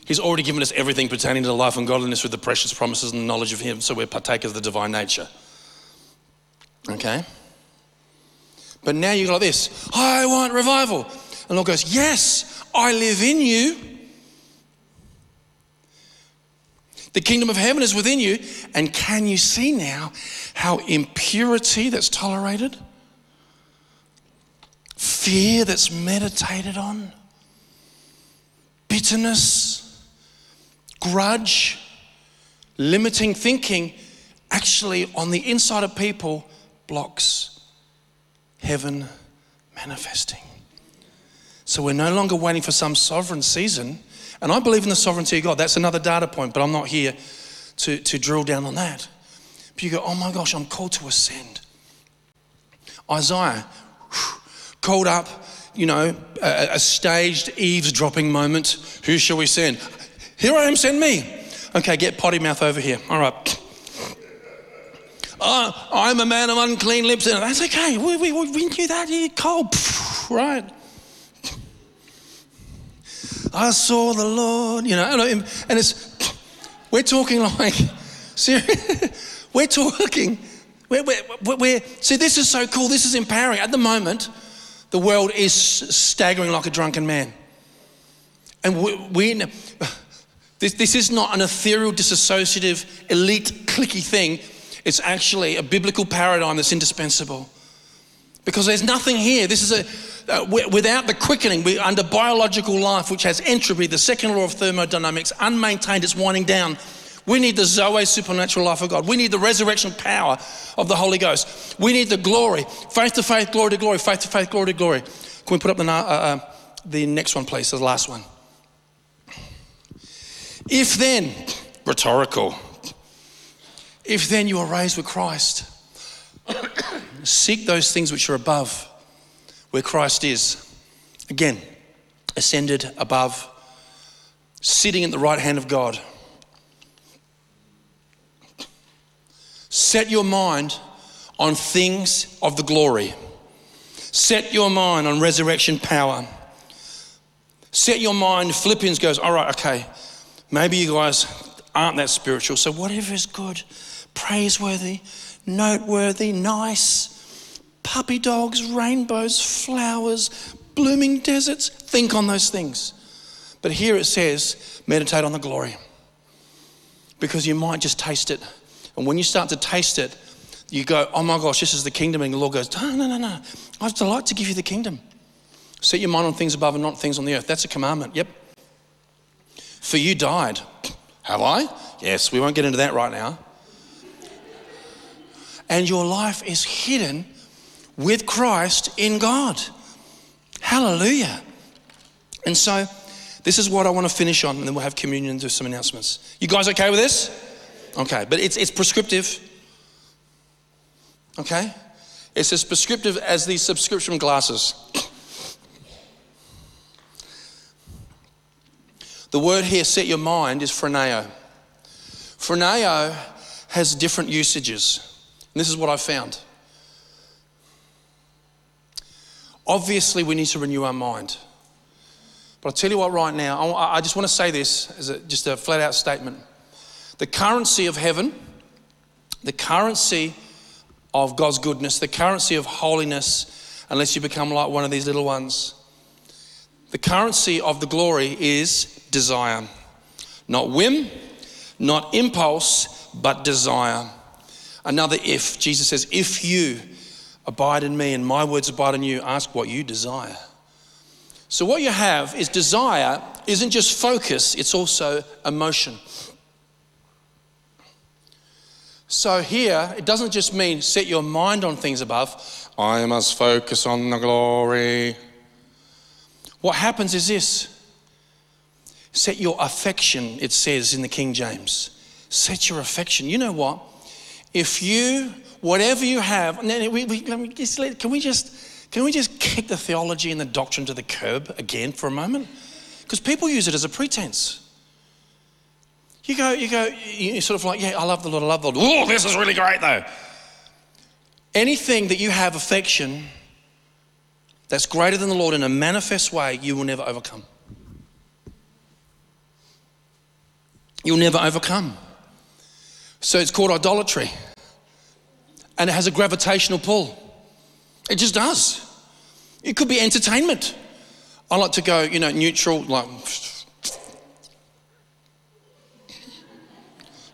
He's already given us everything pertaining to life and godliness with the precious promises and the knowledge of Him, so we're partakers of the divine nature. Okay? But now you go like this I want revival. And the Lord goes, Yes, I live in you. The kingdom of heaven is within you. And can you see now how impurity that's tolerated, fear that's meditated on, bitterness, grudge, limiting thinking actually on the inside of people blocks heaven manifesting. So we're no longer waiting for some sovereign season. And I believe in the sovereignty of God. That's another data point, but I'm not here to, to drill down on that. But you go, oh my gosh, I'm called to ascend. Isaiah called up, you know, a, a staged eavesdropping moment. Who shall we send? Here I am, send me. Okay, get potty mouth over here. All right. Oh, I'm a man of unclean lips. And that's okay. We, we, we knew that. You're cold. Right. I saw the Lord, you know, and it's, we're talking like, serious, we're talking, we're, we're, we're, see, this is so cool. This is empowering. At the moment, the world is staggering like a drunken man. And we, we this, this is not an ethereal, disassociative, elite, clicky thing. It's actually a biblical paradigm that's indispensable. Because there's nothing here. This is a, uh, without the quickening, we're under biological life, which has entropy, the second law of thermodynamics, unmaintained, it's winding down. We need the Zoe supernatural life of God. We need the resurrection power of the Holy Ghost. We need the glory, faith to faith, glory to glory, faith to faith, glory to glory. Can we put up the, uh, uh, the next one, please, the last one? If then, rhetorical, if then you are raised with Christ, seek those things which are above, where Christ is. Again, ascended above, sitting at the right hand of God. Set your mind on things of the glory. Set your mind on resurrection power. Set your mind, Philippians goes, all right, okay, maybe you guys aren't that spiritual, so whatever is good, praiseworthy, noteworthy, nice, puppy dogs, rainbows, flowers, blooming deserts, think on those things. But here it says, meditate on the glory. Because you might just taste it. And when you start to taste it, you go, oh my gosh, this is the kingdom. And the Lord goes, no, no, no, no. I'd delight to give you the kingdom. Set your mind on things above and not things on the earth. That's a commandment. Yep. For you died. Have I? Yes, we won't get into that right now and your life is hidden with Christ in God. Hallelujah. And so, this is what I want to finish on, and then we'll have communion and do some announcements. You guys okay with this? Okay, but it's, it's prescriptive. Okay? It's as prescriptive as these subscription glasses. The word here, set your mind, is phroneo. Phroneo has different usages. And this is what I found. Obviously, we need to renew our mind. But I'll tell you what, right now, I just want to say this as a, just a flat out statement. The currency of heaven, the currency of God's goodness, the currency of holiness, unless you become like one of these little ones, the currency of the glory is desire. Not whim, not impulse, but desire. Another if. Jesus says, If you abide in me and my words abide in you, ask what you desire. So, what you have is desire isn't just focus, it's also emotion. So, here, it doesn't just mean set your mind on things above. I must focus on the glory. What happens is this set your affection, it says in the King James. Set your affection. You know what? if you, whatever you have, we, we, can we just can we just kick the theology and the doctrine to the curb again for a moment? Because people use it as a pretense. You go, you go, you sort of like, yeah, I love the Lord, I love the Lord. Oh, this is really great though. Anything that you have affection that's greater than the Lord in a manifest way, you will never overcome. You'll never overcome. So it's called idolatry. And it has a gravitational pull. It just does. It could be entertainment. I like to go, you know, neutral, like,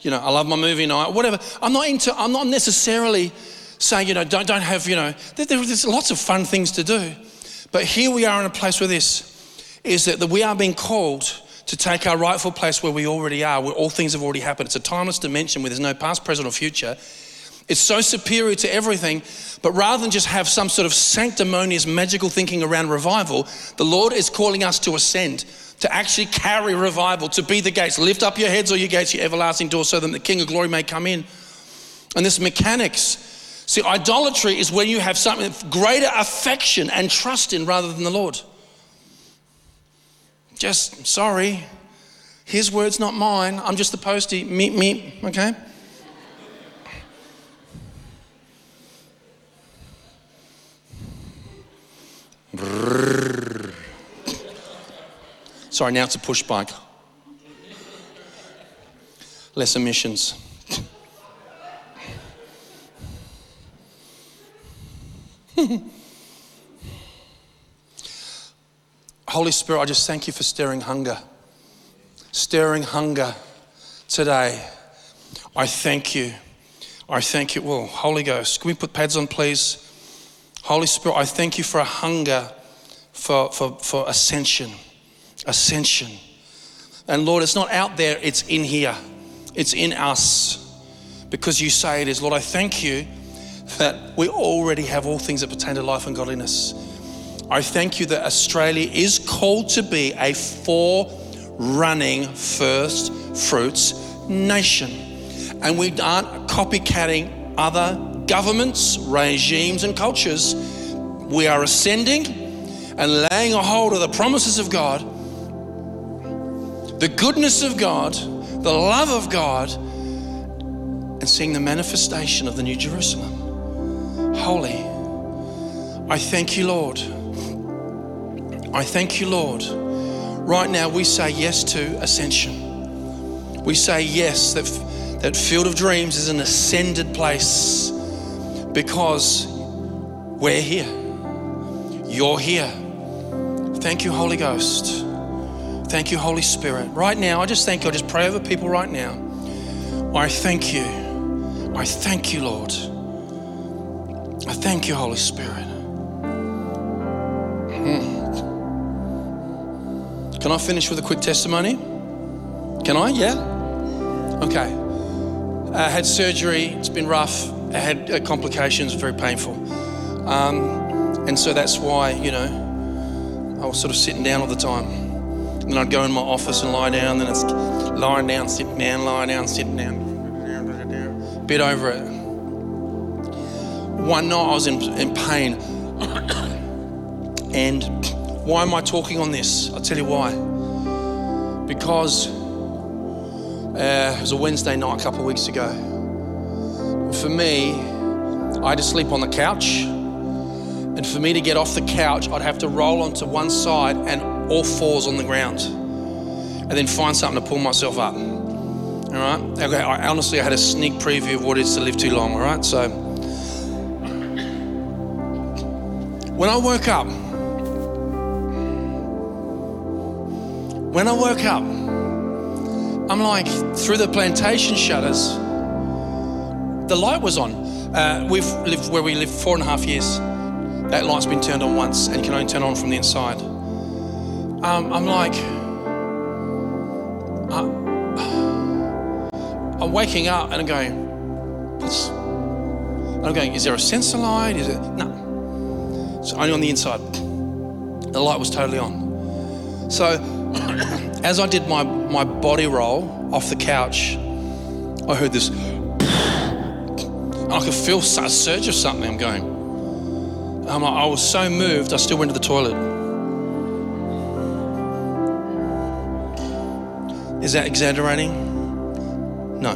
you know, I love my movie night, whatever. I'm not into, I'm not necessarily saying, you know, don't, don't have, you know, there, there's lots of fun things to do. But here we are in a place where this is that we are being called to take our rightful place where we already are, where all things have already happened. It's a timeless dimension where there's no past, present, or future. It's so superior to everything. But rather than just have some sort of sanctimonious, magical thinking around revival, the Lord is calling us to ascend, to actually carry revival, to be the gates. Lift up your heads, or your gates, your everlasting doors, so that the King of glory may come in. And this mechanics. See, idolatry is when you have something greater affection and trust in rather than the Lord. Just sorry, his words, not mine. I'm just the postie. Meet, meet, okay? Sorry, now it's a push bike. Less emissions. Holy Spirit, I just thank you for stirring hunger. Stirring hunger today. I thank you. I thank you. Well, Holy Ghost, can we put pads on, please? Holy Spirit, I thank you for a hunger for, for, for ascension. Ascension. And Lord, it's not out there, it's in here, it's in us because you say it is. Lord, I thank you that we already have all things that pertain to life and godliness. I thank you that Australia is called to be a forerunning first fruits nation. And we aren't copycatting other governments, regimes, and cultures. We are ascending and laying a hold of the promises of God, the goodness of God, the love of God, and seeing the manifestation of the New Jerusalem. Holy. I thank you, Lord I thank you, Lord. Right now, we say yes to ascension. We say yes, that, that Field of Dreams is an ascended place because we're here. You're here. Thank you, Holy Ghost. Thank you, Holy Spirit. Right now, I just thank you. I just pray over people right now. I thank you. I thank you, Lord. I thank you, Holy Spirit. Hmm. Can I finish with a quick testimony? Can I? Yeah? Okay. I had surgery, it's been rough. I had uh, complications, very painful. Um, and so that's why, you know, I was sort of sitting down all the time. And then I'd go in my office and lie down, then it's lying down, sitting down, lying down, sitting down. Bit over it. One night I was in, in pain. and why am I talking on this? I'll tell you why. Because uh, it was a Wednesday night a couple of weeks ago. For me, I had to sleep on the couch. And for me to get off the couch, I'd have to roll onto one side and all fours on the ground. And then find something to pull myself up. All right? Okay, I, honestly, I had a sneak preview of what it is to live too long. All right? So when I woke up, When I woke up, I'm like, through the plantation shutters, the light was on. Uh, we've lived where we live four and a half years. That light's been turned on once and you can only turn on from the inside. Um, I'm like, uh, I'm waking up and I'm going, What's, I'm going, is there a sensor light? Is it? No. It's only on the inside. The light was totally on. So as I did my, my body roll off the couch, I heard this. I could feel a surge of something. I'm going. Um, I was so moved, I still went to the toilet. Is that exaggerating? No.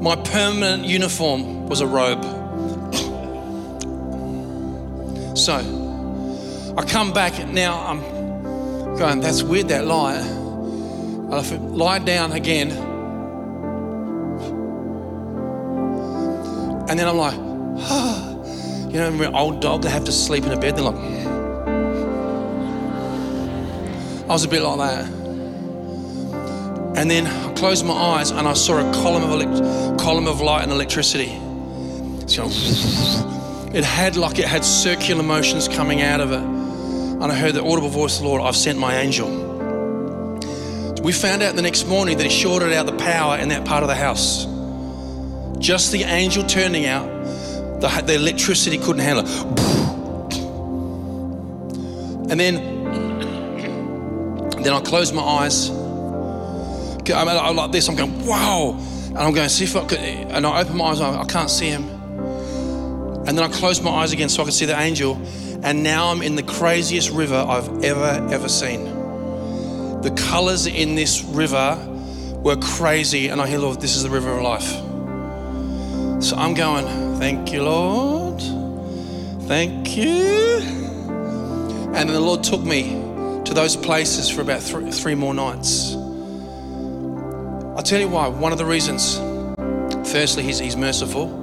My permanent uniform was a robe. So I come back now, I'm going, that's weird, that light. I lie down again. And then I'm like, ah. you know, an old dog, they have to sleep in a bed, they're like, hmm. I was a bit like that. And then I closed my eyes and I saw a column of, elect- column of light and electricity. It's going, it had like it had circular motions coming out of it. And I heard the audible voice of the Lord, I've sent my angel. We found out the next morning that he shorted out the power in that part of the house. Just the angel turning out, the, the electricity couldn't handle it. And then, then I closed my eyes. I'm, like this. I'm going, wow. And I'm going, see if I could. And I open my eyes. I can't see him. And then I closed my eyes again so I could see the angel. And now I'm in the craziest river I've ever, ever seen. The colors in this river were crazy. And I hear, Lord, this is the river of life. So I'm going, thank you, Lord. Thank you. And the Lord took me to those places for about three, three more nights. I'll tell you why. One of the reasons, firstly, He's, he's merciful.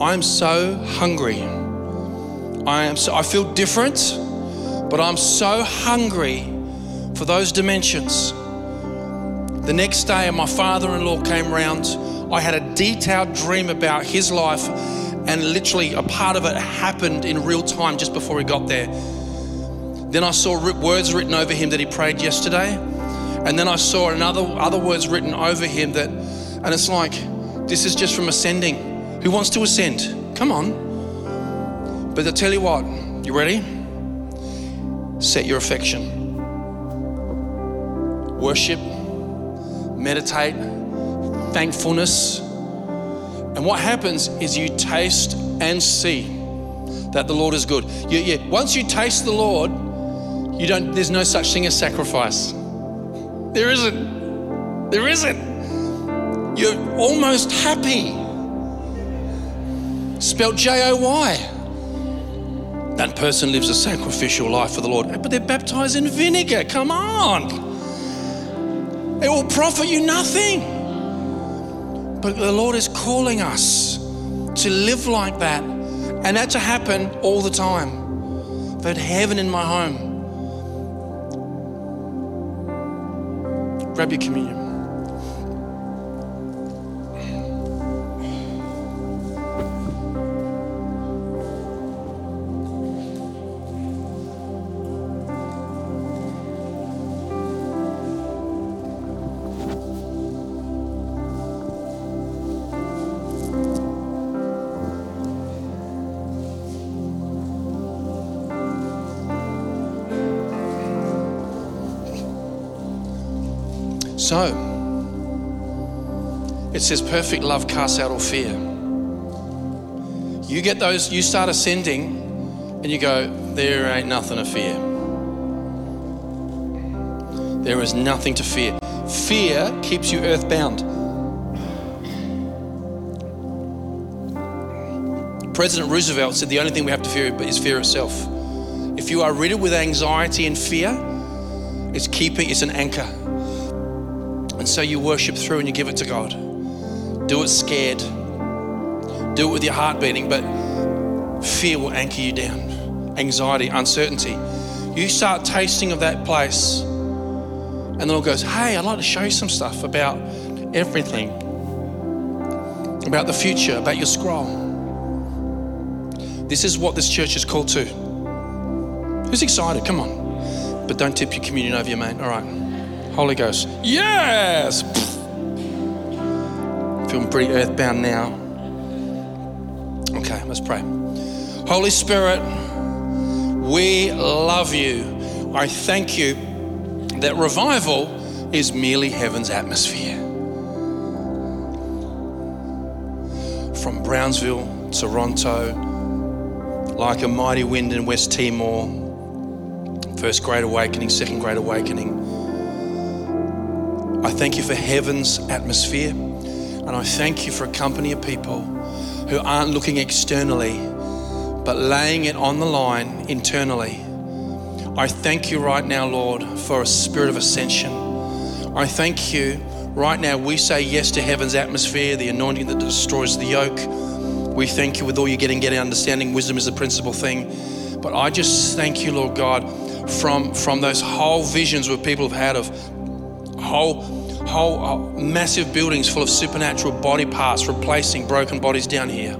I'm so hungry. I am so, I feel different, but I'm so hungry for those dimensions. The next day, my father in law came round. I had a detailed dream about his life, and literally a part of it happened in real time just before he got there. Then I saw words written over him that he prayed yesterday, and then I saw another other words written over him that, and it's like, this is just from ascending. Who wants to ascend? Come on. But I tell you what, you ready? Set your affection. Worship, meditate, thankfulness. And what happens is you taste and see that the Lord is good. You, you, once you taste the Lord, you don't, there's no such thing as sacrifice. There isn't. There isn't. You're almost happy spelled J O Y. That person lives a sacrificial life for the Lord, but they're baptized in vinegar. Come on. It will profit you nothing. But the Lord is calling us to live like that, and that to happen all the time. Had heaven in my home. Grab your communion. Says perfect love casts out all fear. You get those, you start ascending, and you go, there ain't nothing to fear. There is nothing to fear. Fear keeps you earthbound. President Roosevelt said the only thing we have to fear is fear itself. If you are riddled with anxiety and fear, it's keeping, it's an anchor. And so you worship through and you give it to God. Do it scared. Do it with your heart beating, but fear will anchor you down. Anxiety, uncertainty. You start tasting of that place, and the Lord goes, Hey, I'd like to show you some stuff about everything, about the future, about your scroll. This is what this church is called to. Who's excited? Come on. But don't tip your communion over your mate. All right. Holy Ghost. Yes! Feeling pretty earthbound now. Okay, let's pray. Holy Spirit, we love you. I thank you that revival is merely heaven's atmosphere. From Brownsville, Toronto, like a mighty wind in West Timor, first great awakening, second great awakening I thank you for heaven's atmosphere. And I thank you for a company of people who aren't looking externally, but laying it on the line internally. I thank you right now, Lord, for a spirit of ascension. I thank you right now. We say yes to heaven's atmosphere, the anointing that destroys the yoke. We thank you with all you're getting, getting understanding. Wisdom is the principal thing. But I just thank you, Lord God, from, from those whole visions where people have had of whole, whole uh, massive buildings full of supernatural body parts replacing broken bodies down here.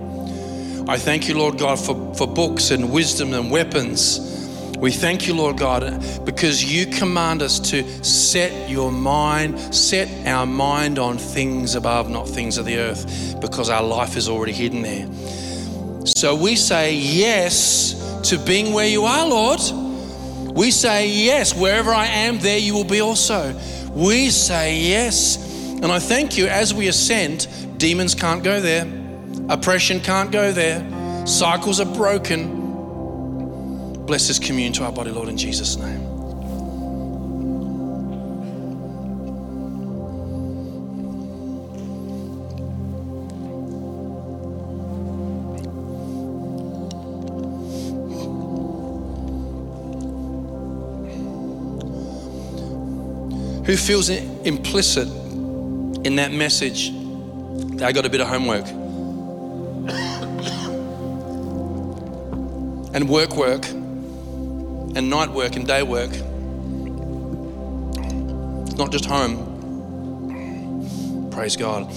I thank you, Lord God, for, for books and wisdom and weapons. We thank you, Lord God, because you command us to set your mind, set our mind on things above, not things of the earth, because our life is already hidden there. So we say yes to being where you are, Lord. We say yes, wherever I am, there you will be also. We say yes. And I thank you as we ascend, demons can't go there. Oppression can't go there. Cycles are broken. Bless this communion to our body, Lord, in Jesus' name. Who feels implicit in that message? I got a bit of homework. and work work and night work and day work. It's not just home. Praise God.